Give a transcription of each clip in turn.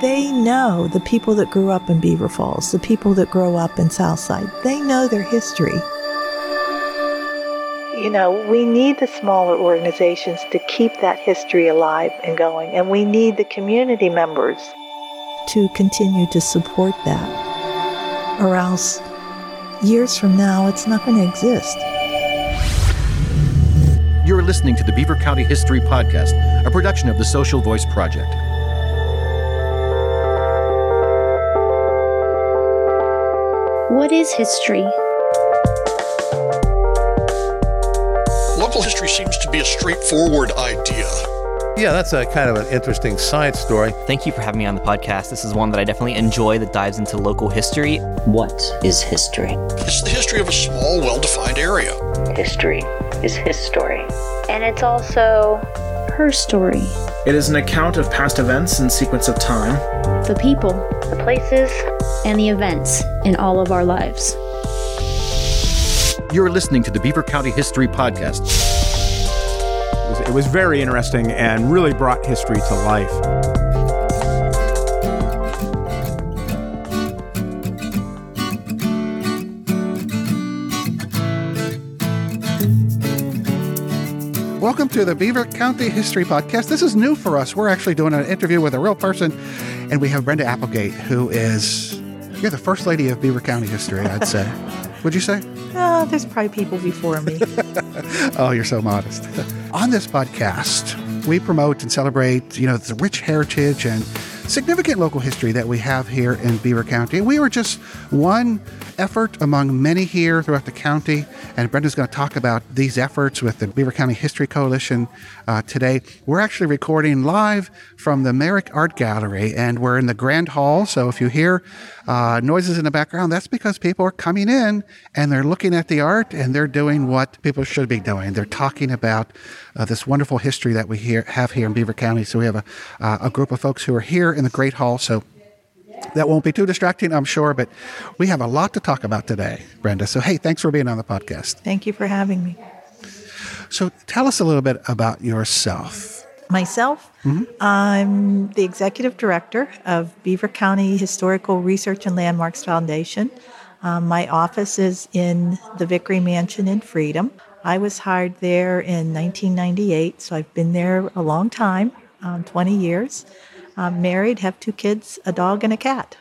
they know the people that grew up in Beaver Falls, the people that grow up in Southside, they know their history. You know, we need the smaller organizations to keep that history alive and going, and we need the community members to continue to support that, or else years from now, it's not going to exist. You're listening to the Beaver County History Podcast, a production of the Social Voice Project. What is history? Local history seems to be a straightforward idea. Yeah, that's a kind of an interesting science story. Thank you for having me on the podcast. This is one that I definitely enjoy that dives into local history. What is history? It's the history of a small, well defined area. History is his story. And it's also her story. It is an account of past events in sequence of time, the people, the places, and the events in all of our lives. You're listening to the Beaver County History Podcast. It was, it was very interesting and really brought history to life. Welcome to the Beaver County History Podcast. This is new for us. We're actually doing an interview with a real person, and we have Brenda Applegate, who is you're the first lady of Beaver County history, I'd say. Would you say? Oh, there's probably people before me. oh, you're so modest. On this podcast, we promote and celebrate, you know, the rich heritage and significant local history that we have here in Beaver County. We were just one effort among many here throughout the county, and Brenda's going to talk about these efforts with the Beaver County History Coalition uh, today. We're actually recording live from the Merrick Art Gallery, and we're in the Grand Hall. So if you hear uh, noises in the background, that's because people are coming in and they're looking at the art and they're doing what people should be doing. They're talking about uh, this wonderful history that we here, have here in Beaver County. So we have a, uh, a group of folks who are here in the Great Hall. So that won't be too distracting, I'm sure, but we have a lot to talk about today, Brenda. So, hey, thanks for being on the podcast. Thank you for having me. So, tell us a little bit about yourself. Myself, mm-hmm. I'm the executive director of Beaver County Historical Research and Landmarks Foundation. Um, my office is in the Vickery Mansion in Freedom. I was hired there in 1998, so I've been there a long time um, 20 years. I'm married, have two kids, a dog, and a cat.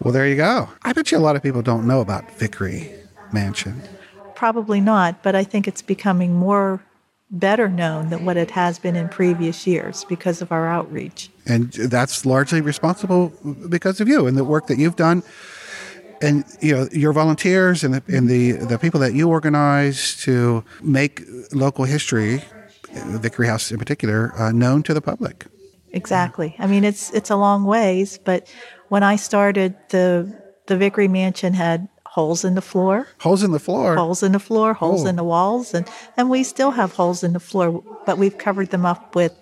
Well, there you go. I bet you a lot of people don't know about Vickery Mansion. Probably not, but I think it's becoming more better known than what it has been in previous years because of our outreach. And that's largely responsible because of you and the work that you've done and you know your volunteers and the, and the the people that you organize to make local history, the Vickery House in particular, uh, known to the public. Exactly. I mean, it's it's a long ways, but when I started, the the Vickery Mansion had holes in the floor. Holes in the floor. Holes in the floor. Holes oh. in the walls, and and we still have holes in the floor, but we've covered them up with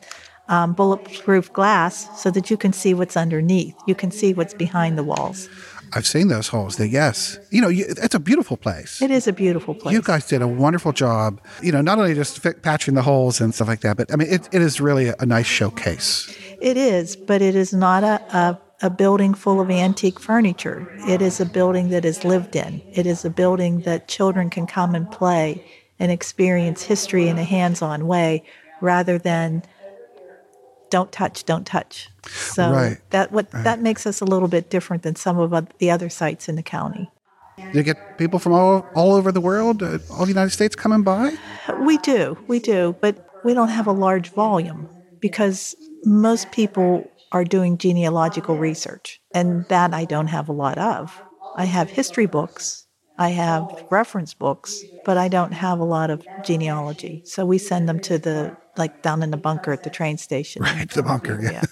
um, bulletproof glass so that you can see what's underneath. You can see what's behind the walls. I've seen those holes. They, yes, you know, you, it's a beautiful place. It is a beautiful place. You guys did a wonderful job. You know, not only just patching the holes and stuff like that, but I mean, it, it is really a, a nice showcase. It is, but it is not a, a a building full of antique furniture. It is a building that is lived in. It is a building that children can come and play and experience history in a hands on way rather than don't touch, don't touch. So right. that what right. that makes us a little bit different than some of the other sites in the county. You get people from all all over the world, uh, all the United States coming by. We do, we do, but we don't have a large volume because most people are doing genealogical research, and that I don't have a lot of. I have history books, I have reference books, but I don't have a lot of genealogy. So we send them to the like down in the bunker at the train station. Right, the bunker. Yeah.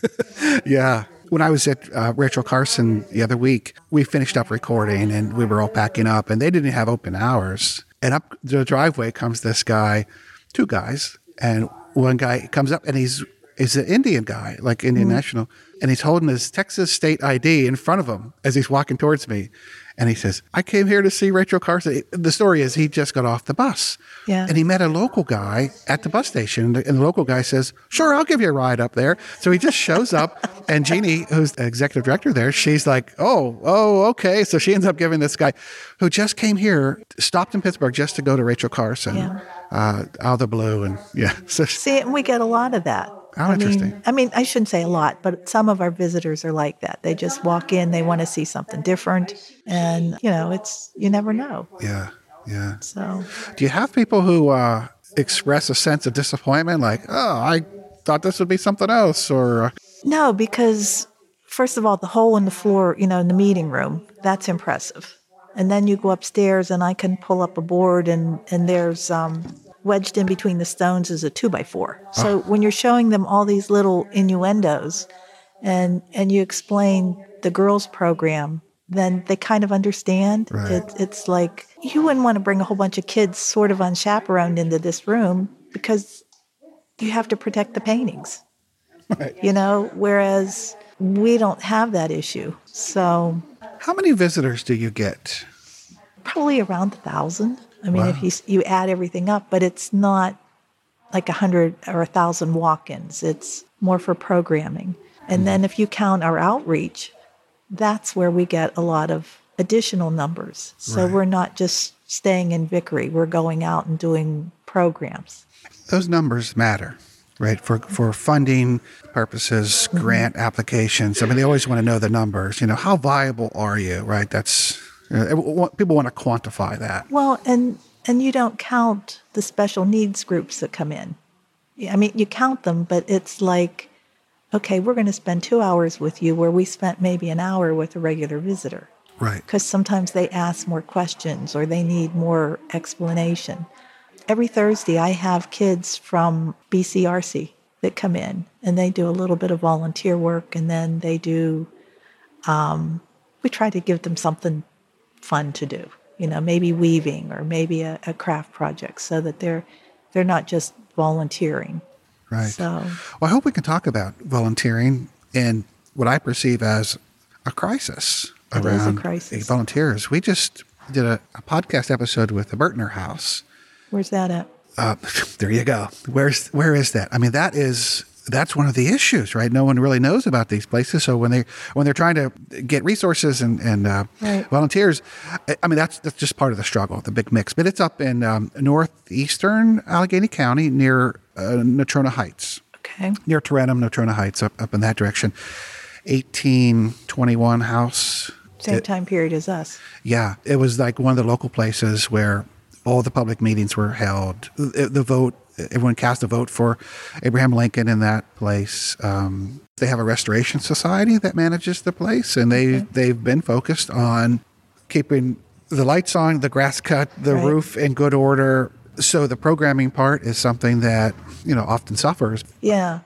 Yeah. yeah. When I was at uh, Rachel Carson the other week, we finished up recording and we were all packing up, and they didn't have open hours. And up the driveway comes this guy, two guys, and one guy comes up and he's is an Indian guy, like Indian mm-hmm. national, and he's holding his Texas state ID in front of him as he's walking towards me. And he says, I came here to see Rachel Carson. The story is he just got off the bus. Yeah. And he met a local guy at the bus station. And the local guy says, Sure, I'll give you a ride up there. So he just shows up. and Jeannie, who's the executive director there, she's like, Oh, oh, okay. So she ends up giving this guy who just came here, stopped in Pittsburgh just to go to Rachel Carson Yeah. uh, out of the blue. And yeah. So See, and we get a lot of that. How I interesting. Mean, I mean, I shouldn't say a lot, but some of our visitors are like that. They just walk in, they want to see something different, and you know, it's you never know. yeah, yeah. So Do you have people who uh, express a sense of disappointment, like, oh, I thought this would be something else, or uh, no, because first of all, the hole in the floor, you know, in the meeting room, that's impressive. And then you go upstairs, and I can pull up a board, and and there's um, wedged in between the stones is a two by four. Ah. So when you're showing them all these little innuendos, and and you explain the girls program, then they kind of understand. Right. It, it's like you wouldn't want to bring a whole bunch of kids sort of unchaperoned into this room because you have to protect the paintings. Right. You know, whereas we don't have that issue. So how many visitors do you get? probably around a thousand. I mean, if you you add everything up, but it's not like a hundred or a thousand walk-ins. It's more for programming. And hmm. then if you count our outreach, that's where we get a lot of additional numbers. So Right. we're not just staying in Vickery. We're going out and doing programs. Those numbers matter, right? For for funding purposes, mm-hmm. grant applications. I mean, they always want to know the numbers. You know, how viable are you? Right? That's uh, people want to quantify that. Well, and and you don't count the special needs groups that come in. I mean, you count them, but it's like, okay, we're going to spend two hours with you where we spent maybe an hour with a regular visitor. Right. Because sometimes they ask more questions or they need more explanation. Every Thursday, I have kids from BCRC that come in and they do a little bit of volunteer work and then they do, um, we try to give them something fun to do, you know, maybe weaving or maybe a, a craft project so that they're, they're not just volunteering. Right. So, Well, I hope we can talk about volunteering and what I perceive as a crisis It is a around crisis. volunteers. We just did a, a podcast episode with the Burtner House. where's that at? Uh, there you go. Where's where is that? I mean, that is that's one of the issues, right? No one really knows about these places. So when they when they're trying to get resources and and uh, Right. volunteers, I- mean that's that's just part of the struggle, the big mix. But it's up in um, northeastern Allegheny County near uh, Natrona Heights Okay. near Tarentum, Natrona Heights, up, up in that direction. 1821 house. Same It- time period as us. yeah, it was like one of the local places where all the public meetings were held. The, the vote, everyone cast a vote for Abraham Lincoln in that place. Um, they have a restoration society that manages the place, and they they've been focused on keeping the lights on, the grass cut, the Right. roof in good order. So the programming part is something that you know often suffers Yeah.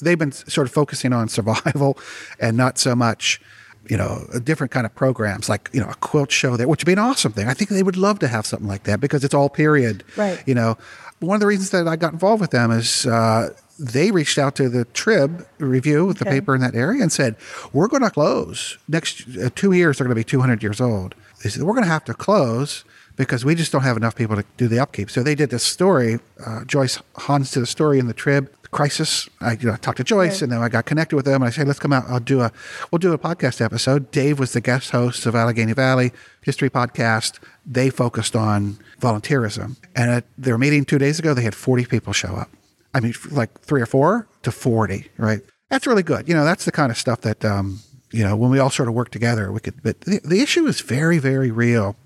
they've been sort of focusing on survival and not so much you know a different kind of programs like you know a quilt show there which would be an awesome thing i think they would love to have something like that because it's all period Right. you know one of the reasons that i got involved with them is uh, they reached out to the trib review with the paper in that area and said we're going to close next uh, two years they're going to be 200 years old they said we're going to have to close because we just don't have enough people to do the upkeep. So they did this story. Uh, Joyce Hanz did a story in the Trib crisis. I you know, talked to Joyce, and then I got connected with them. And I said, "Let's come out. I'll do a we'll do a podcast episode." Dave was the guest host of Allegheny Valley History Podcast. They focused on volunteerism, and at their meeting two days ago, they had forty people show up. I mean, like three or four to forty. Right? That's really good. You know, that's the kind of stuff that um, you know when we all sort of work together, we could. But the, the issue is very, very real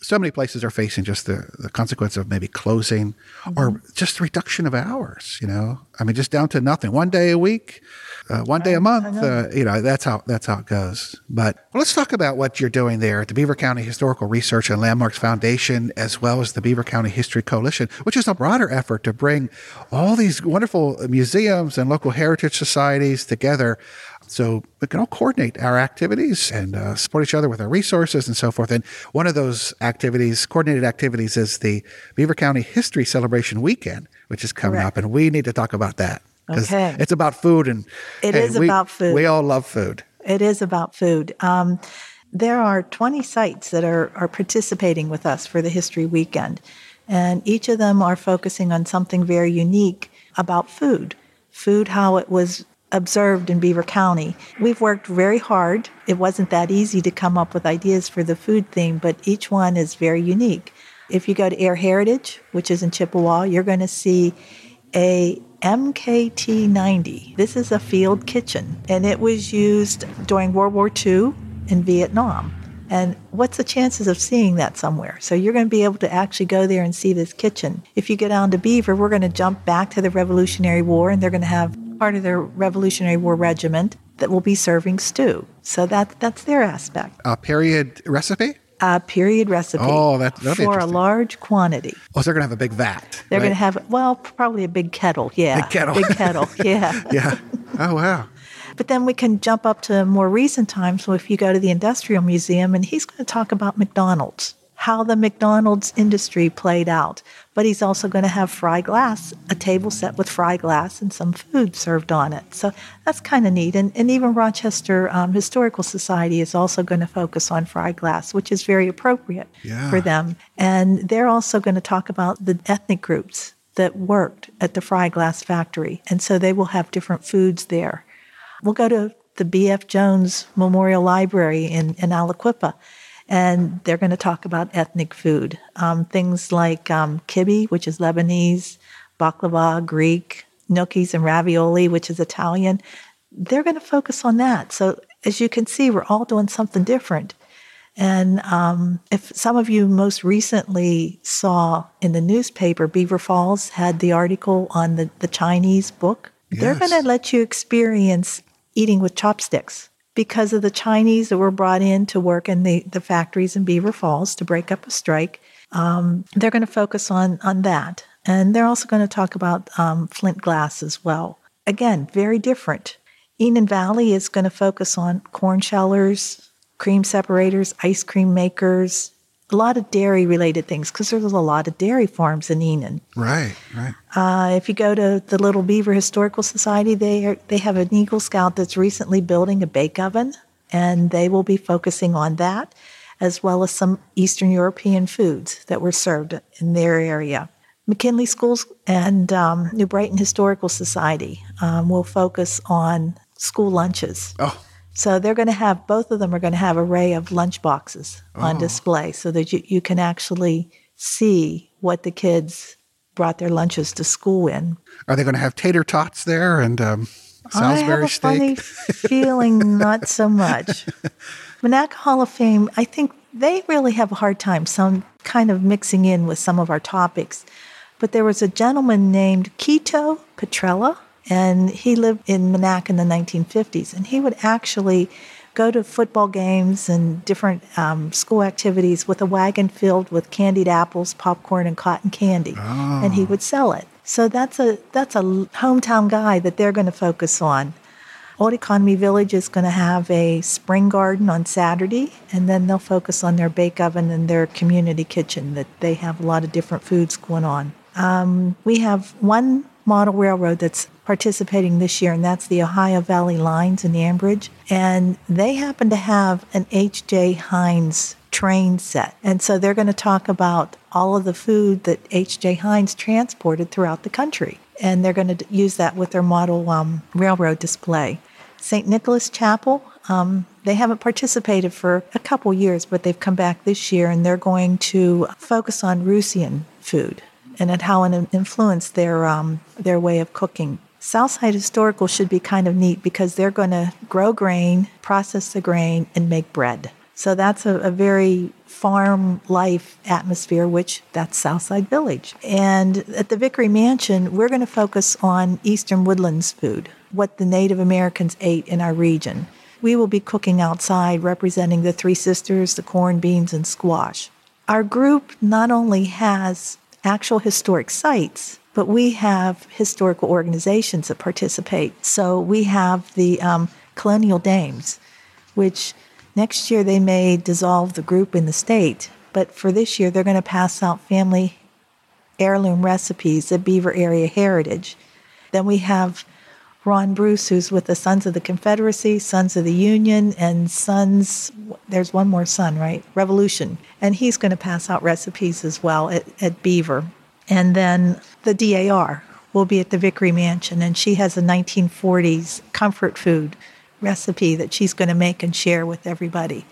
so many places are facing just the, the consequence of maybe closing or just reduction of hours you know? I mean just down to nothing. One day a week uh, one day a month uh, you know that's how that's how it goes. But well, let's talk about what you're doing there at the beaver county historical research and landmarks foundation as well as the beaver county history coalition which is a broader effort to bring all these wonderful museums and local heritage societies together so we can all coordinate our activities and uh, support each other with our resources and so forth. And one of those activities, coordinated activities, is the Beaver County History Celebration Weekend, which is coming Correct. up, and we need to talk about that Okay. it's about food and It it is is about food. We all love food. It is about food. Um, There are 20 sites that are, are participating with us for the History Weekend, and each of them are focusing on something very unique about food. Food, how it was observed in Beaver County. We've worked very hard. It wasn't that easy to come up with ideas for the food theme, but each one is very unique. If you go to Air Heritage, which is in Chippewa, you're going to see a MKT 90. This is a field kitchen, and it was used during World War II in Vietnam. And what's the chances of seeing that somewhere? So you're going to be able to actually go there and see this kitchen. If you get down to Beaver, we're going to jump back to the Revolutionary War, and they're going to have part of their Revolutionary War regiment that will be serving stew. So that that's their aspect. A period recipe? A period recipe. Oh, that, for a large quantity. Oh, so they're going to have a big vat. They're right? going to have well, probably a big kettle. Yeah, Big kettle. Big kettle. Yeah. Yeah. Oh, wow. But then we can jump up to more recent times. So if you go to the Industrial Museum, and he's going to talk about McDonald's, how the McDonald's industry played out. But he's also going to have fry glass, a table set with fry glass and some food served on it. So that's kind of neat. And, and even Rochester um, Historical Society is also going to focus on fry glass, which is very appropriate Yeah. for them. And they're also going to talk about the ethnic groups that worked at the fry glass factory. And so they will have different foods there. We'll go to the B.F. Jones Memorial Library in, in Aliquippa, and they're going to talk about ethnic food. Um, things like um, kibbeh, which is Lebanese, baklava, Greek, gnocchis and ravioli, which is Italian. They're going to focus on that. So, as you can see, we're all doing something different. And um, if some of you most recently saw in the newspaper, Beaver Falls had the article on the, the Chinese book. They're going to let you experience eating with chopsticks because of the Chinese that were brought in to work in the, the factories in Beaver Falls to break up a strike. Um, they're going to focus on, on that. And they're also going to talk about um, flint glass as well. Again, very different. Enon Valley is going to focus on corn shellers, cream separators, ice cream makers, a lot of dairy related things because there's a lot of dairy farms in Enon. Right, right. Uh, if you go to the Little Beaver Historical Society, they are, they have an Eagle Scout that's recently building a bake oven, and they will be focusing on that, as well as some Eastern European foods that were served in their area. McKinley Schools and um, New Brighton Historical Society um, will focus on school lunches. Oh, So they're going to have both of them are going to have array of lunch boxes on display so that you, you can actually see what the kids brought their lunches to school in. are they going to have tater tots there and um, Salisbury I have a steak? funny feeling not so much. Monaca Hall of Fame, I think they really have a hard time some kind of mixing in with some of our topics. But there was a gentleman named Quito Petrella, and he lived in Monaca in the 1950s, and he would actually go to football games and different um, school activities with a wagon filled with candied apples, popcorn, and cotton candy, and he would sell it. So that's a that's a hometown guy that they're going to focus on. Old Economy Village is going to have a spring garden on Saturday, and then they'll focus on their bake oven and their community kitchen. That they have a lot of different foods going on. Um, we have one model railroad that's participating this year, and that's the Ohio Valley Lines in Ambridge. And they happen to have an H.J. Heinz train set. And so they're going to talk about all of the food that H.J. Heinz transported throughout the country. And they're going to use that with their model um, railroad display. St. Nicholas Chapel, um, they haven't participated for a couple years, but they've come back this year and they're going to focus on Russian food and at how it influenced their um, their way of cooking. Southside Historical should be kind of neat because they're going to grow grain, process the grain, and make bread. So that's a, a very farm life atmosphere, which that's Southside Village. And at the Vickery Mansion, we're going to focus on Eastern Woodlands food, what the Native Americans ate in our region. We will be cooking outside representing the Three Sisters, the corn, beans, and squash. Our group not only has actual historic sites, but we have historical organizations that participate. So we have the um, Colonial Dames, which next year they may dissolve the group in the state, but for this year they're going to pass out family heirloom recipes at Beaver Area Heritage. Then we have Ron Bruce, who's with the Sons of the Confederacy, Sons of the Union, and Sons, there's one more son, right? Revolution. And he's going to pass out recipes as well at, at Beaver. And then the DAR will be at the Vickery Mansion, and she has a 1940s comfort food recipe that she's going to make and share with everybody.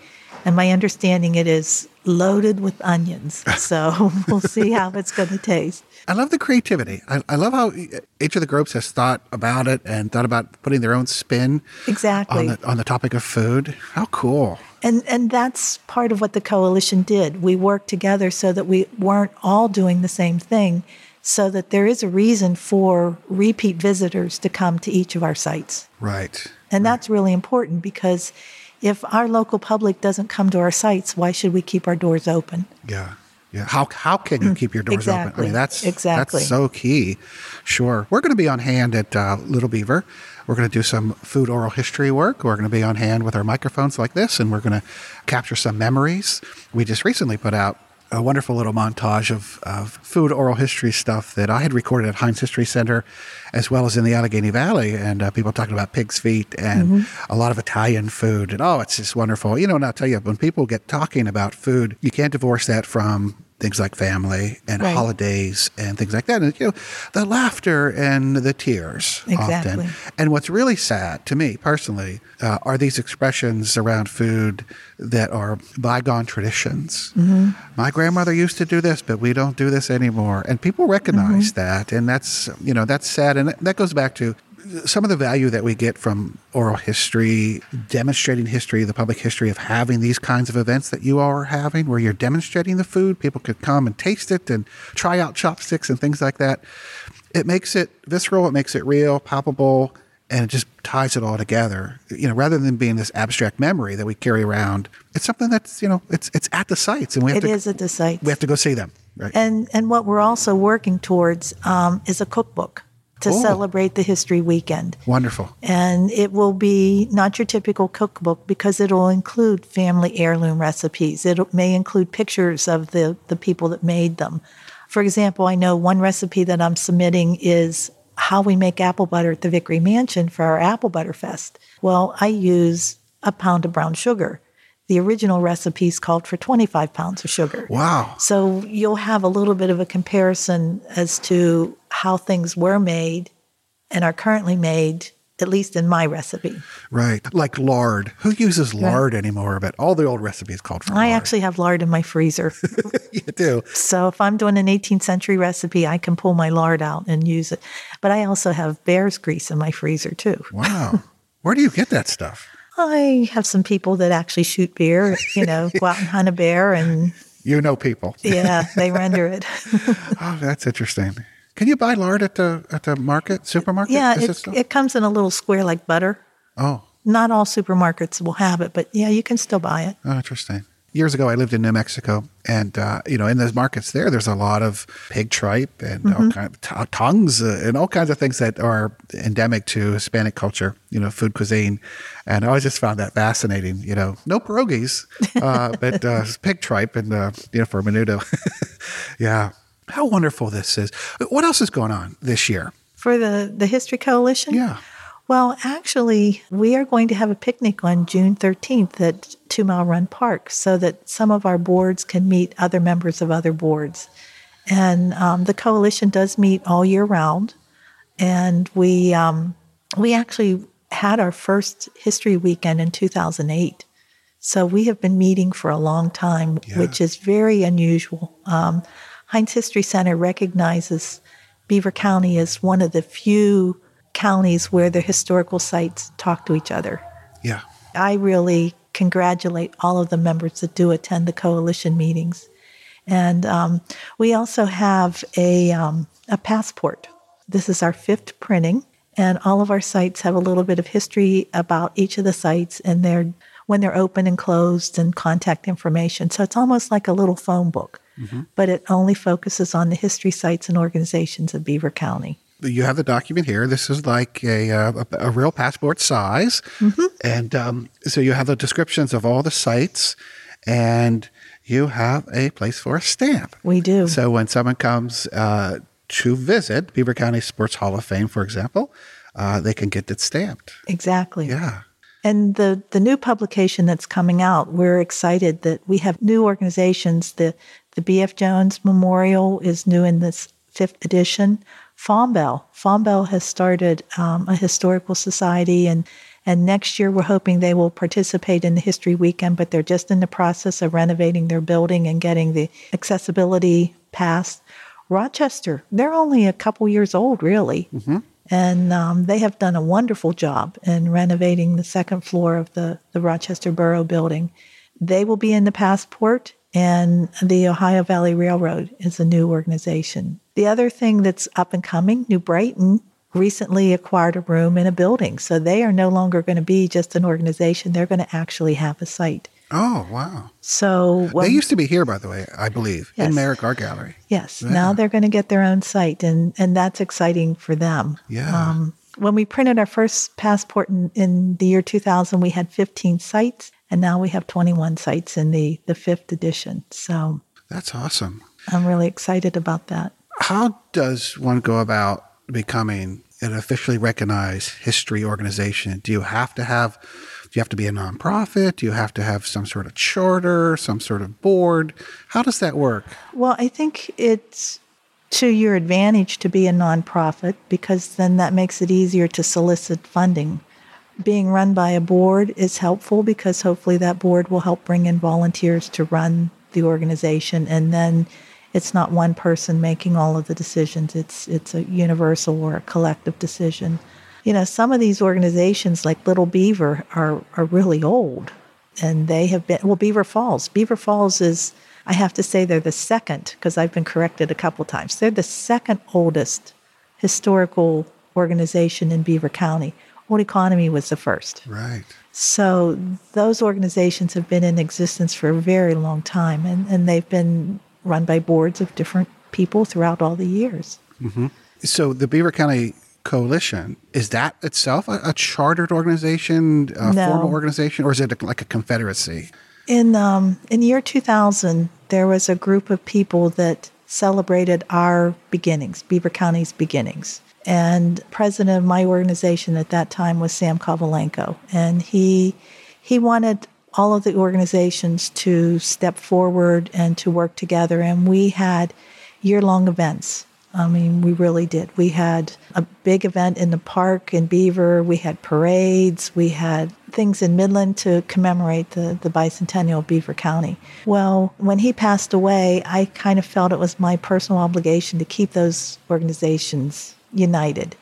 And my understanding it is loaded with onions. So we'll see how it's going to taste. I love the creativity. I, I, love how each of the groups has thought about it and thought about putting their own spin exactly on the, on the topic of food. How cool! And and that's part of what the coalition did. We worked together so that we weren't all doing the same thing, so that there is a reason for repeat visitors to come to each of our sites. Right. And right. that's really important because if our local public doesn't come to our sites, why should we keep our doors open? Yeah. Yeah. How how can you keep your doors exactly. open? I mean, that's exactly that's so key. Sure. We're going to be on hand at uh, Little Beaver. We're going to do some food oral history work. We're going to be on hand with our microphones like this, and we're going to capture some memories. We just recently put out a wonderful little montage of, of food oral history stuff that I had recorded at Heinz History Center, as well as in the Allegheny Valley, and uh, people talking about pig's feet and mm-hmm. a lot of Italian food. And oh, it's just wonderful. You know, and I'll tell you, when people get talking about food, you can't divorce that from things like family and right. holidays and things like that. And you know, the laughter and the tears exactly. often. And what's really sad to me personally uh, are these expressions around food that are bygone traditions. Mm-hmm. My grandmother used to do this, but we don't do this anymore. And people recognize mm-hmm. that, and that's you know that's sad. And that goes back to some of the value that we get from oral history, demonstrating history, the public history of having these kinds of events that you all are having, where you're demonstrating the food, people could come and taste it and try out chopsticks and things like that. It makes it visceral, it makes it real, palpable, and it just ties it all together. You know, rather than being this abstract memory that we carry around, it's something that's you know, it's it's at the sites, and we have it to. It is at the sites. We have to go see them. Right. And and what we're also working towards um, is a cookbook to oh. celebrate the history weekend. Wonderful. And it will be not your typical cookbook because it'll include family heirloom recipes. It may include pictures of the, the people that made them. For example, I know one recipe that I'm submitting is how we make apple butter at the Vickery Mansion for our Apple Butter Fest. Well, I use a pound of brown sugar the original recipes called for 25 pounds of sugar. Wow. So you'll have a little bit of a comparison as to how things were made and are currently made, at least in my recipe. Right. Like lard. Who uses lard right. anymore? But all the old recipes called for I lard. actually have lard in my freezer. you do. So if I'm doing an 18th century recipe, I can pull my lard out and use it. But I also have bear's grease in my freezer too. Wow. Where do you get that stuff? I have some people that actually shoot beer, you know, go out and hunt a bear and you know people. yeah, they render it. oh, that's interesting. Can you buy lard at the at the market supermarket? Yeah, it, it, it comes in a little square like butter. Oh. Not all supermarkets will have it, but yeah, you can still buy it. Oh, interesting years ago, I lived in New Mexico, and uh, you know, in those markets there, there's a lot of pig tripe and mm-hmm. all kind of t- tongues uh, and all kinds of things that are endemic to Hispanic culture, you know, food cuisine. And I always just found that fascinating. You know, no pierogies, uh, but uh, pig tripe and uh, you know for menudo. yeah, how wonderful this is. What else is going on this year for the the History Coalition? Yeah. Well, actually, we are going to have a picnic on June 13th at Two Mile Run Park so that some of our boards can meet other members of other boards. And um, the coalition does meet all year round. And we, um, we actually had our first history weekend in 2008. So we have been meeting for a long time, yeah. which is very unusual. Um, Heinz History Center recognizes Beaver County as one of the few counties where the historical sites talk to each other. Yeah. I really congratulate all of the members that do attend the coalition meetings. And um, we also have a, um, a passport. This is our fifth printing, and all of our sites have a little bit of history about each of the sites and their when they're open and closed and contact information. So it's almost like a little phone book, mm-hmm. but it only focuses on the history sites and organizations of Beaver County you have the document here. This is like a, uh, a, a real passport size. Mm-hmm. And um, so you have the descriptions of all the sites and you have a place for a stamp. We do. So when someone comes uh, to visit Beaver County Sports Hall of Fame, for example, uh, they can get it stamped. Exactly. Yeah. And the, the new publication that's coming out, we're excited that we have new organizations. The, the B.F. Jones Memorial is new in this fifth edition. Fombell, Fombell has started um, a historical society, and, and next year we're hoping they will participate in the History Weekend, but they're just in the process of renovating their building and getting the accessibility passed. Rochester, they're only a couple years old, really. Mm-hmm. And um, they have done a wonderful job in renovating the second floor of the, the Rochester Borough building. They will be in the passport, and the Ohio Valley Railroad is a new organization. The other thing that's up and coming, New Brighton recently acquired a room in a building. So they are no longer going to be just an organization, they're going to actually have a site. Oh, wow. So they used to be here, by the way, I believe, Yes. in Merrick Art Gallery. Yes, Yeah. now they're going to get their own site, and, and that's exciting for them. Yeah. Um, when we printed our first passport in, in the year 2000, we had 15 sites, and now we have 21 sites in the, the fifth edition. So That's awesome. I'm really excited about that. How does one go about becoming an officially recognized history organization? Do you have to have do you have to be a nonprofit? Do you have to have some sort of charter, some sort of board? How does that work? Well, I think it's to your advantage to be a nonprofit because then that makes it easier to solicit funding. Being run by a board is helpful because hopefully that board will help bring in volunteers to run the organization and then it's not one person making all of the decisions. It's it's a universal or a collective decision. You know, some of these organizations like Little Beaver are are really old and they have been well beaver falls beaver falls is i have to say they're the second because i've been corrected a couple times they're the second oldest historical organization in beaver county old economy was the first Right. so those organizations have been in existence for a very long time and, and they've been run by boards of different people throughout all the years hmm So the Beaver County Coalition is that itself a, a chartered organization, a No. formal organization, or is it a, like a confederacy? In um, in the year 2000, there was a group of people that celebrated our beginnings, Beaver County's beginnings. And president of my organization at that time was Sam Kovalenko, and he he wanted all of the organizations to step forward and to work together. And we had year-long events. I mean, we really did. We had a big event in the park in Beaver. We had parades. We had things in Midland to commemorate the, the bicentennial of Beaver County. Well, when he passed away, I kind of felt it was my personal obligation to keep those organizations united.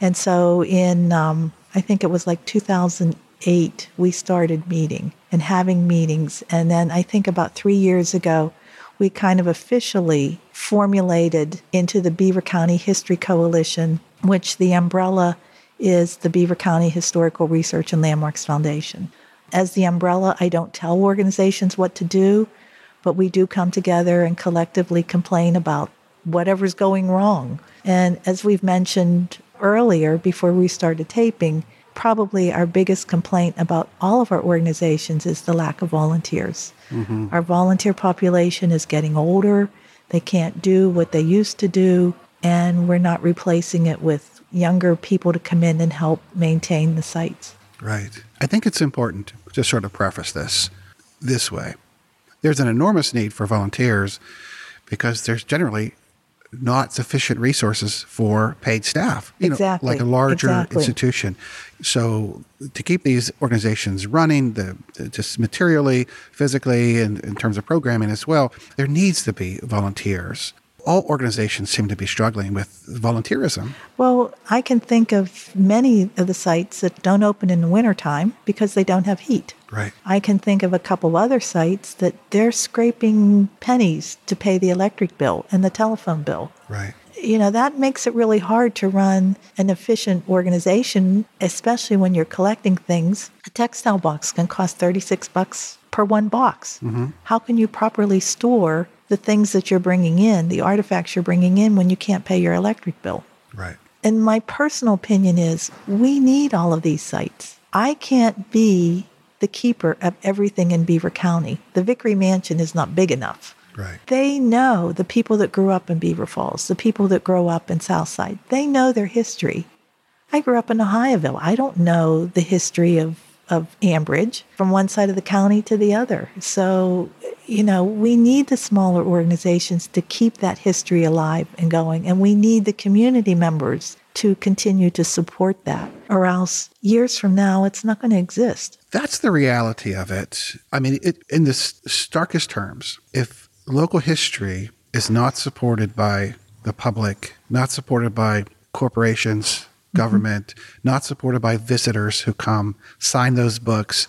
And so in, um, I think it was like 2008, we started meeting and having meetings. And then I think about three years ago, we kind of officially formulated into the Beaver County History Coalition, which the umbrella is the Beaver County Historical Research and Landmarks Foundation. As the umbrella, I don't tell organizations what to do, but we do come together and collectively complain about whatever's going wrong. And as we've mentioned earlier, before we started taping, probably our biggest complaint about all of our organizations is the lack of volunteers. Mhm. Our volunteer population is getting older. They can't do what they used to do, and we're not replacing it with younger people to come in and help maintain the sites. Right. I think it's important to sort of preface this this way. There's an enormous need for volunteers because there's generally not sufficient resources for paid staff. You Exactly. know, like a larger Exactly. institution. So to keep these organizations running, the just materially, physically, and in terms of programming as well, there needs to be volunteers. All organizations seem to be struggling with volunteerism. Well, I can think of many of the sites that don't open in the wintertime because they don't have heat. Right. I can think of a couple other sites that they're scraping pennies to pay the electric bill and the telephone bill. Right. You know, that makes it really hard to run an efficient organization, especially when you're collecting things. A textile box can cost 36 bucks per one box. Mm-hmm. How can you properly store the things that you're bringing in, the artifacts you're bringing in when you can't pay your electric bill? Right. And my personal opinion is we need all of these sites. I can't be the keeper of everything in Beaver County. The Vickery Mansion is not big enough. Right. They know the people that grew up in Beaver Falls, the people that grow up in Southside, they know their history. I grew up in Ohioville. I don't know the history of, of Ambridge from one side of the county to the other. So, you know, we need the smaller organizations to keep that history alive and going. And we need the community members to continue to support that, or else years from now, it's not going to exist. That's the reality of it. I mean, it, in the starkest terms, if local history is not supported by the public, not supported by corporations, government, mm-hmm. not supported by visitors who come, sign those books,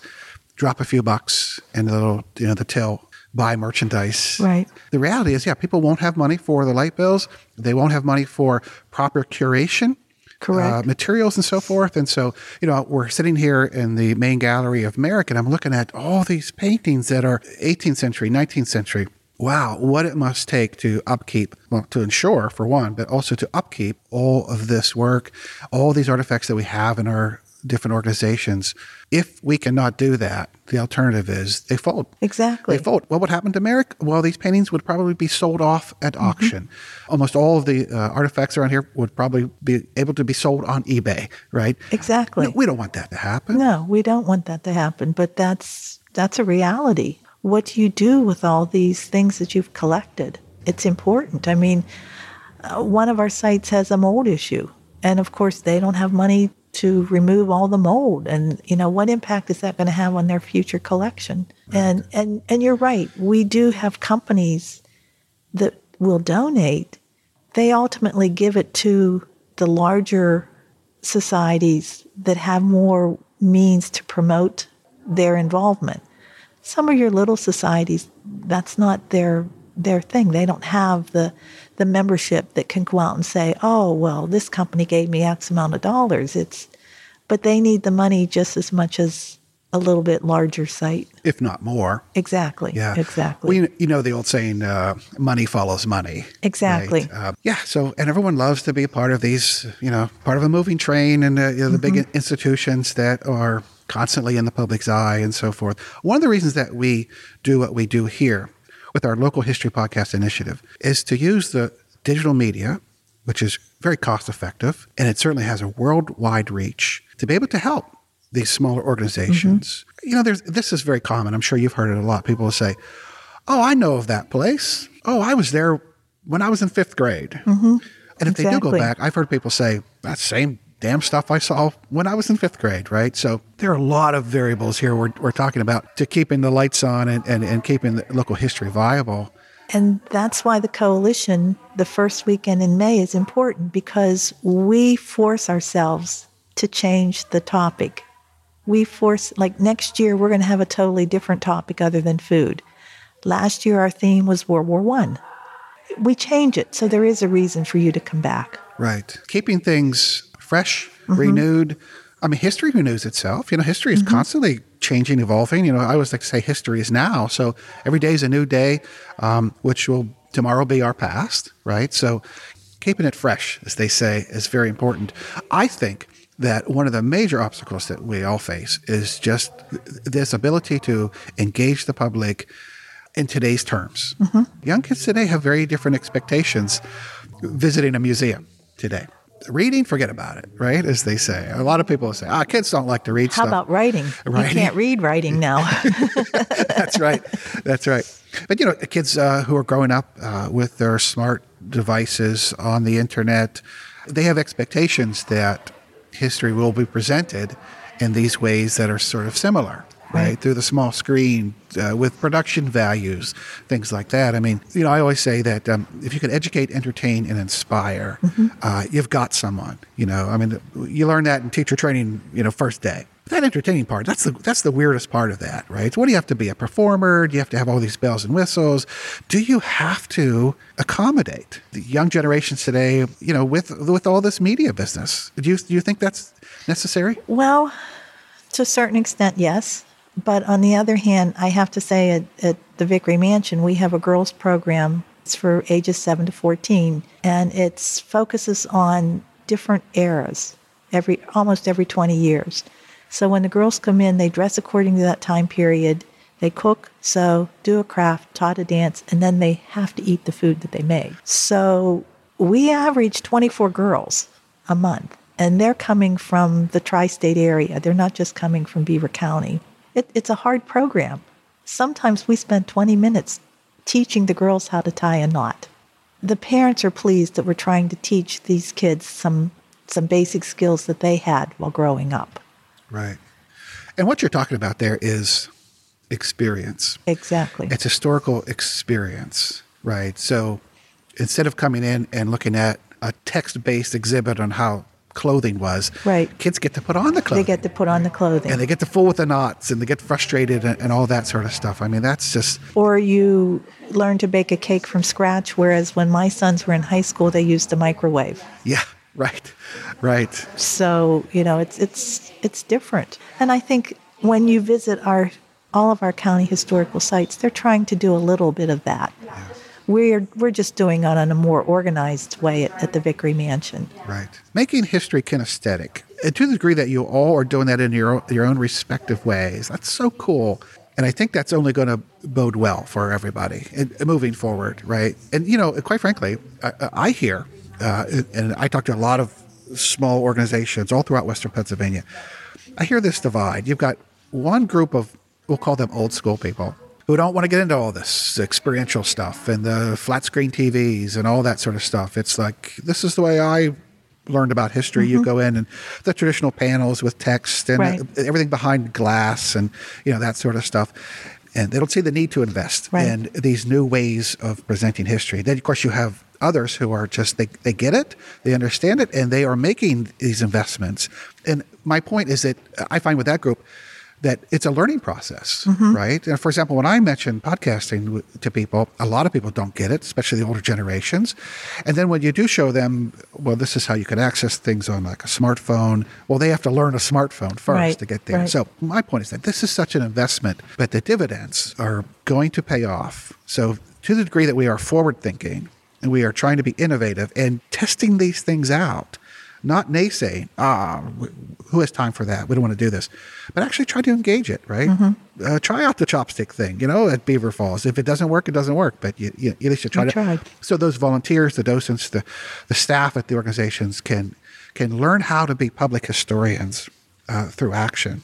drop a few bucks in the little, you know, the till, buy merchandise. Right. The reality is, yeah, people won't have money for the light bills. They won't have money for proper curation. Correct. Uh, materials and so forth. And so, you know, we're sitting here in the main gallery of Merrick, and I'm looking at all these paintings that are 18th century, 19th century wow, what it must take to upkeep, well, to ensure for one, but also to upkeep all of this work, all these artifacts that we have in our different organizations. If we cannot do that, the alternative is they fold. Exactly. They fold. What would happen to Merrick? Well, these paintings would probably be sold off at mm-hmm. auction. Almost all of the uh, artifacts around here would probably be able to be sold on eBay, right? Exactly. No, we don't want that to happen. No, we don't want that to happen, but that's that's a reality what do you do with all these things that you've collected? It's important. I mean, uh, one of our sites has a mold issue, and of course, they don't have money to remove all the mold. And you know, what impact is that going to have on their future collection? Right. And and and you're right. We do have companies that will donate. They ultimately give it to the larger societies that have more means to promote their involvement. Some of your little societies, that's not their their thing. They don't have the the membership that can go out and say, "Oh, well, this company gave me X amount of dollars." It's but they need the money just as much as a little bit larger site, if not more. Exactly. Yeah. Exactly. We, you know the old saying, uh, "Money follows money." Exactly. Right? Uh, yeah. So, and everyone loves to be a part of these, you know, part of a moving train and uh, you know, the mm-hmm. big institutions that are constantly in the public's eye and so forth. One of the reasons that we do what we do here with our local history podcast initiative is to use the digital media, which is very cost effective, and it certainly has a worldwide reach to be able to help these smaller organizations. Mm-hmm. You know, there's this is very common. I'm sure you've heard it a lot. People will say, "Oh, I know of that place. Oh, I was there when I was in fifth grade." Mm-hmm. And if exactly. they do go back, I've heard people say that same damn stuff I saw when I was in fifth grade, right? So there are a lot of variables here we're, we're talking about to keeping the lights on and, and, and keeping the local history viable. And that's why the coalition, the first weekend in May, is important because we force ourselves to change the topic. We force, like next year, we're going to have a totally different topic other than food. Last year, our theme was World War One. We change it, so there is a reason for you to come back. Right. Keeping things fresh, mm-hmm. renewed. I mean, history renews itself. You know, history is mm-hmm. constantly changing, evolving. You know, I always like to say history is now. So every day is a new day, um, which will tomorrow be our past, right? So keeping it fresh, as they say, is very important. I think that one of the major obstacles that we all face is just this ability to engage the public in today's terms. Mm-hmm. Young kids today have very different expectations visiting a museum today reading, forget about it, right? As they say. A lot of people say, ah, kids don't like to read How stuff. about writing? writing? You can't read writing now. That's right. That's right. But, you know, kids uh, who are growing up uh, with their smart devices on the internet, they have expectations that history will be presented in these ways that are sort of similar right? right? Through the small screen uh, with production values, things like that. I mean, you know, I always say that um, if you can educate, entertain, and inspire, mm-hmm. uh, you've got someone. You know, I mean, you learn that in teacher training, you know, first day. That entertaining part, that's the that's the weirdest part of that, right? So what do you have to be a performer? Do you have to have all these bells and whistles? Do you have to accommodate the young generations today, you know, with with all this media business? Do you do you think that's necessary? Well, to a certain extent, yes. But on the other hand, I have to say at, at the Vickery Mansion, we have a girls program. It's for ages 7 to 14, and it focuses on different eras, every almost every 20 years. So when the girls come in, they dress according to that time period. They cook, sew, do a craft, taught a dance, and then they have to eat the food that they made. So we average 24 girls a month and they're coming from the tri state area. They're not just coming from Beaver County. It, it's a hard program. Sometimes we spend 20 minutes teaching the girls how to tie a knot. The parents are pleased that we're trying to teach these kids some, some basic skills that they had while growing up. Right. And what you're talking about there is experience. Exactly. It's historical experience, right? So instead of coming in and looking at a text based exhibit on how clothing was, right? Kids get to put on the clothing. They get to put on the clothing. And they get to fool with the knots and they get frustrated and, and all that sort of stuff. I mean, that's just. Or you learn to bake a cake from scratch, whereas when my sons were in high school, they used the microwave. Yeah, right, right. So you know, it's it's it's different. And I think when you visit our all of our county historical sites, they're trying to do a little bit of that. Yeah. We're we're just doing it in a more organized way at, at the Vicary Mansion. Right, making history kinesthetic, and to the degree that you all are doing that in your your own respective ways. That's so cool. And I think that's only going to bode well for everybody and moving forward, right? And you know, quite frankly, I, I hear, uh, and I talk to a lot of small organizations all throughout Western Pennsylvania. I hear this divide. You've got one group of we'll call them old school people who don't want to get into all this experiential stuff and the flat screen TVs and all that sort of stuff. It's like this is the way I learned about history. Mm-hmm. You go in and the traditional panels with text and right. everything behind glass and you know that sort of stuff. And they don't see the need to invest right. in these new ways of presenting history. Then, of course, you have others who are just they, they get it they understand it and they are making these investments and my point is that i find with that group that it's a learning process, mm-hmm. right? And for example, when I mention podcasting to people, a lot of people don't get it, especially the older generations. And then when you do show them, well, this is how you can access things on like a smartphone, well, they have to learn a smartphone first right. to get there. Right. So my point is that this is such an investment, but the dividends are going to pay off. So to the degree that we are forward thinking and we are trying to be innovative and testing these things out, not naysaying, ah, who has time for that? We don't want to do this. But actually try to engage it, right? Mm-hmm. Uh, try out the chopstick thing, you know, at Beaver Falls. If it doesn't work, it doesn't work, but you, you, at least you try to. Tried. So those volunteers, the docents, the, the staff at the organizations can, can learn how to be public historians uh, through action.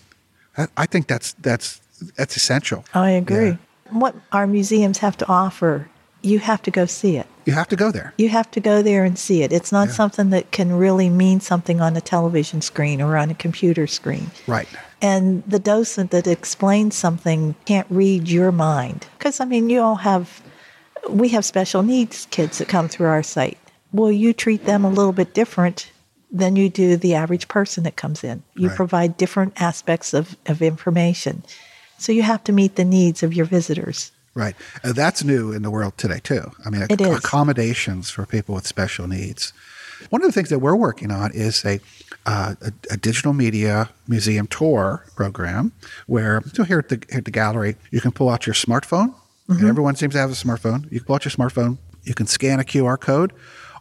I, I, think that's, that's, that's essential. I agree. Yeah. What our museums have to offer you have to go see it. You have to go there. You have to go there and see it. It's not yeah. something that can really mean something on a television screen or on a computer screen. Right. And the docent that explains something can't read your mind. Because, I mean, you all have, we have special needs kids that come through our site. Well, you treat them a little bit different than you do the average person that comes in. You right. provide different aspects of, of information. So you have to meet the needs of your visitors. Right. Uh, that's new in the world today, too. I mean, ac- accommodations for people with special needs. One of the things that we're working on is a, uh, a, a, digital media museum tour program where so here at the, here at the gallery, you can pull out your smartphone. Mm-hmm. And everyone seems to have a smartphone. You can pull out your smartphone, you can scan a QR code,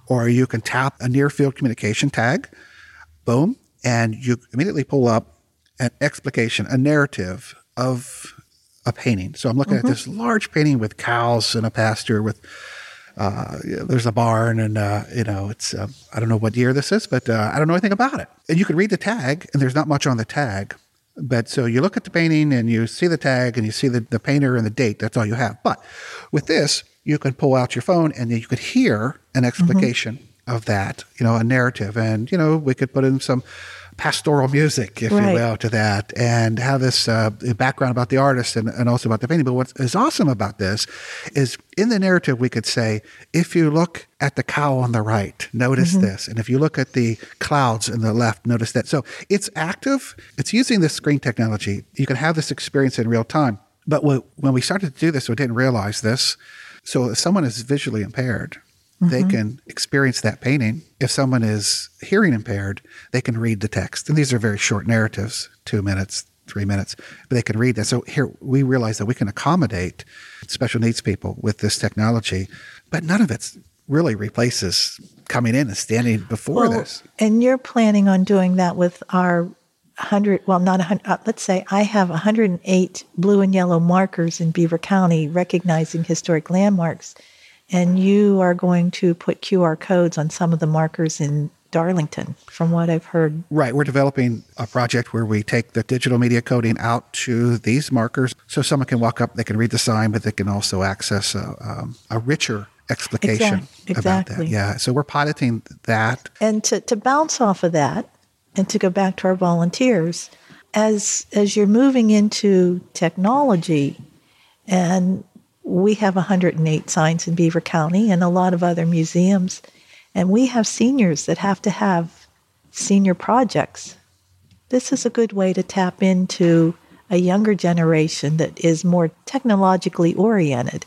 or you can tap a near field communication tag. Boom. And you immediately pull up an explication, a narrative of a painting. So I'm looking mm-hmm. at this large painting with cows in a pasture with uh, there's a barn and uh, you know it's uh, I don't know what year this is, but uh, I don't know anything about it. And you can read the tag, and there's not much on the tag. But so you look at the painting and you see the tag and you see the, the painter and the date. That's all you have. But with this, you can pull out your phone and you could hear an explication mm-hmm. of that, you know, a narrative. And, you know, we could put in some pastoral music, if right. you will, to that, and have this uh, background about the artist and, and also about the painting. But what is awesome about this is in the narrative, we could say, if you look at the cow on the right, notice mm-hmm. this. And if you look at the clouds in the left, notice that. So it's active, it's using this screen technology. You can have this experience in real time. But when we started to do this, we didn't realize this. So if someone is visually impaired, they mm-hmm. can experience that painting. If someone is hearing impaired, they can read the text. And these are very short narratives, two minutes, three minutes, but they can read that. So here we realize that we can accommodate special needs people with this technology, but none of it really replaces coming in and standing before well, this. And you're planning on doing that with our 100, well, not 100, uh, let's say I have 108 blue and yellow markers in Beaver County recognizing historic landmarks and you are going to put QR codes on some of the markers in Darlington, from what I've heard. Right. We're developing a project where we take the digital media coding out to these markers so someone can walk up, they can read the sign, but they can also access a, um, a richer explication Exact- about that. exactly. Yeah. So we're piloting that. And to, to bounce off of that and to go back to our volunteers, as as you're moving into technology and we have 108 signs in Beaver County and a lot of other museums and we have seniors that have to have senior projects. This is a good way to tap into a younger generation that is more technologically oriented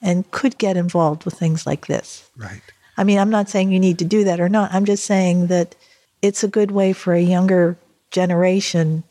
and could get involved with things like this. Right. I mean, I'm not saying you need to do that or not. I'm just saying that it's a good way for a younger generation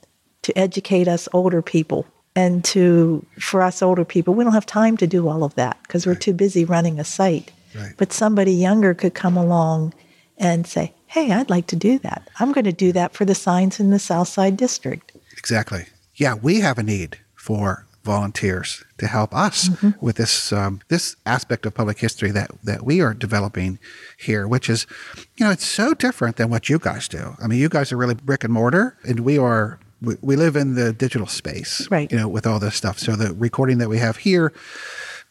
to educate us older people and to for us older people we don't have time to do all of that because we're too busy running a site Right. but somebody younger could come along and say hey i'd like to do that i'm going to do that for the signs in the south side district Exactly. Yeah, we have a need for volunteers to help us with this um, this aspect of public history that that we are developing here, which is, you know, it's so different than what you guys do. I mean, you guys are really brick and mortar, and we are. We, we live in the digital space, Right. You know, with all this stuff. So the recording that we have here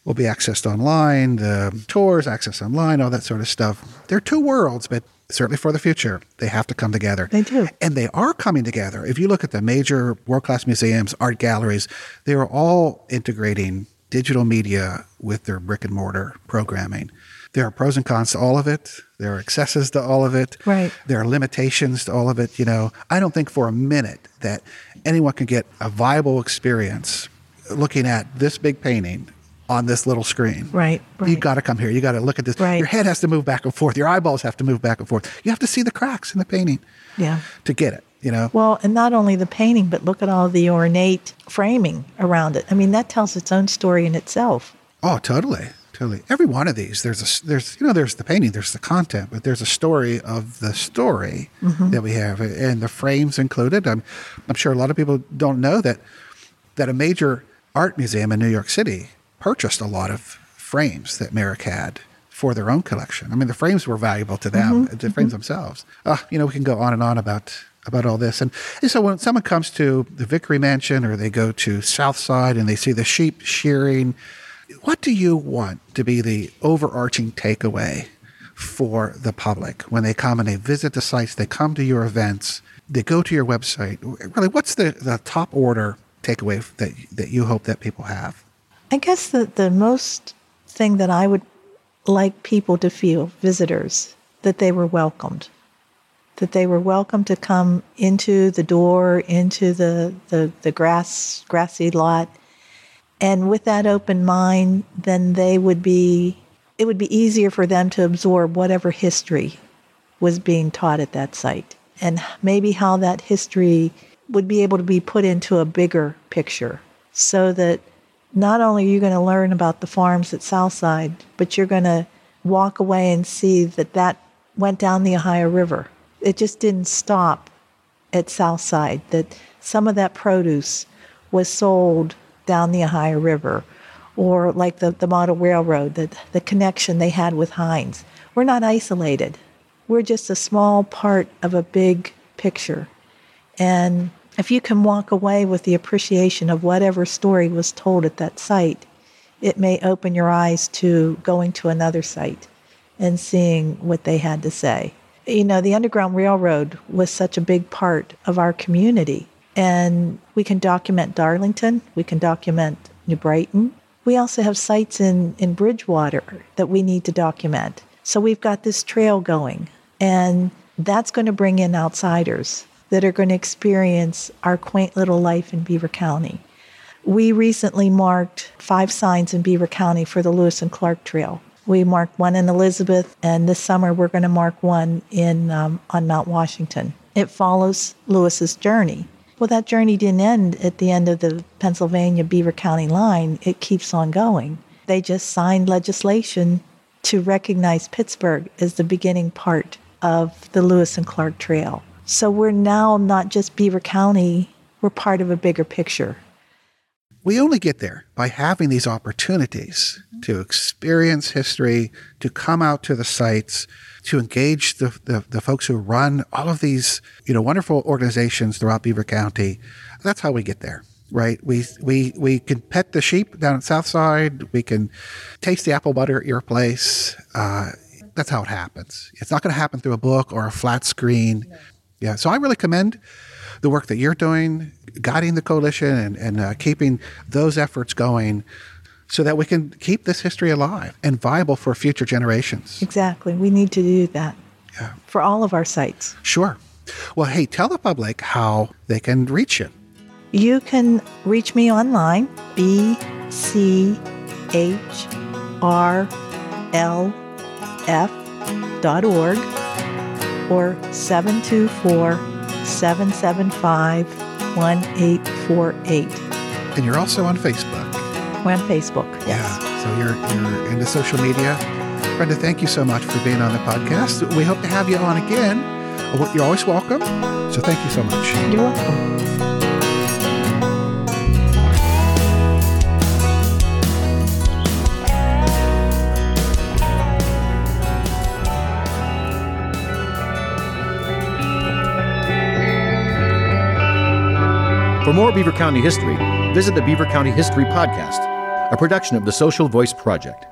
will be accessed online. The tours accessed online, all that sort of stuff. They're two worlds, but certainly for the future, they have to come together. They do. And they are coming together. If you look at the major world class museums, art galleries, they are all integrating digital media with their brick and mortar programming. There are pros and cons to all of it. There are excesses to all of it. Right. There are limitations to all of it. You know, I don't think for a minute that anyone can get a viable experience looking at this big painting on this little screen. Right, You right. got to come here. You got to look at this. Right. Your head has to move back and forth. Your eyeballs have to move back and forth. You have to see the cracks in the painting yeah to get it. You know. well and not only the painting but look at all the ornate framing around it i mean that tells its own story in itself Oh, totally, totally. Every one of these, there's a there's you know there's the painting, there's the content, but there's a story of the story mm-hmm. that we have, and the frames included. I'm I'm sure a lot of people don't know that that a major art museum in New York City purchased a lot of frames that Merrick had for their own collection. I mean, the frames were valuable to them, mm-hmm. the frames mm-hmm. themselves. Uh, you know, we can go on and on about about all this. And, and so when someone comes to the Vicary Mansion or they go to Southside and they see the sheep shearing, what do you want to be the overarching takeaway for the public when they come and they visit the sites, they come to your events, they go to your website? Really, what's the, the top order takeaway that that you hope that people have? I guess the, the most thing that I would like people to feel, visitors, that they were welcomed. That they were welcome to come into the door, into the, the, the grass grassy lot. And with that open mind, then they would be it would be easier for them to absorb whatever history was being taught at that site. And maybe how that history would be able to be put into a bigger picture so that not only are you going to learn about the farms at Southside, but you're going to walk away and see that that went down the Ohio River. It just didn't stop at Southside, that some of that produce was sold down the Ohio River, or like the, the model railroad, the, the connection they had with Heinz. We're not isolated. We're just a small part of a big picture. And if you can walk away with the appreciation of whatever story was told at that site, it may open your eyes to going to another site and seeing what they had to say. You know, the Underground Railroad was such a big part of our community. And we can document Darlington, we can document New Brighton. We also have sites in, in Bridgewater that we need to document. So we've got this trail going, and that's going to bring in outsiders that are going to experience our quaint little life in Beaver County. We recently marked five signs in Beaver County for the Lewis and Clark Trail. We marked one in Elizabeth, and this summer we're going to mark one in um, on Mount Washington. It follows Lewis's journey. Well, that journey didn't end at the end of the Pennsylvania Beaver County line. It keeps on going. They just signed legislation to recognize Pittsburgh as the beginning part of the Lewis and Clark Trail. So we're now not just Beaver County, we're part of a bigger picture. we only get there by having these opportunities to experience history, to come out to the sites, to engage the, the, the, folks who run all of these, you know, wonderful organizations throughout Beaver County. That's how we get there, right? We, we, we can pet the sheep down at Southside. We can taste the apple butter at your place. Uh, that's how it happens. It's not going to happen through a book or a flat screen. Yeah. So I really commend the work that you're doing, guiding the coalition and, and uh, keeping those efforts going so that we can keep this history alive and viable for future generations. Exactly. We need to do that yeah. for all of our sites. Sure. Well, hey, tell the public how they can reach you. You can reach me online, B C H R L F dot org or 724 775 1848. And you're also on Facebook. We're on Facebook, yes. Yeah, so you're, you're into social media. Brenda, thank you so much for being on the podcast. We hope to have you on again. You're always welcome. So thank you so much. You're welcome. For more Beaver County history, visit the Beaver County History Podcast, a production of the Social Voice Project.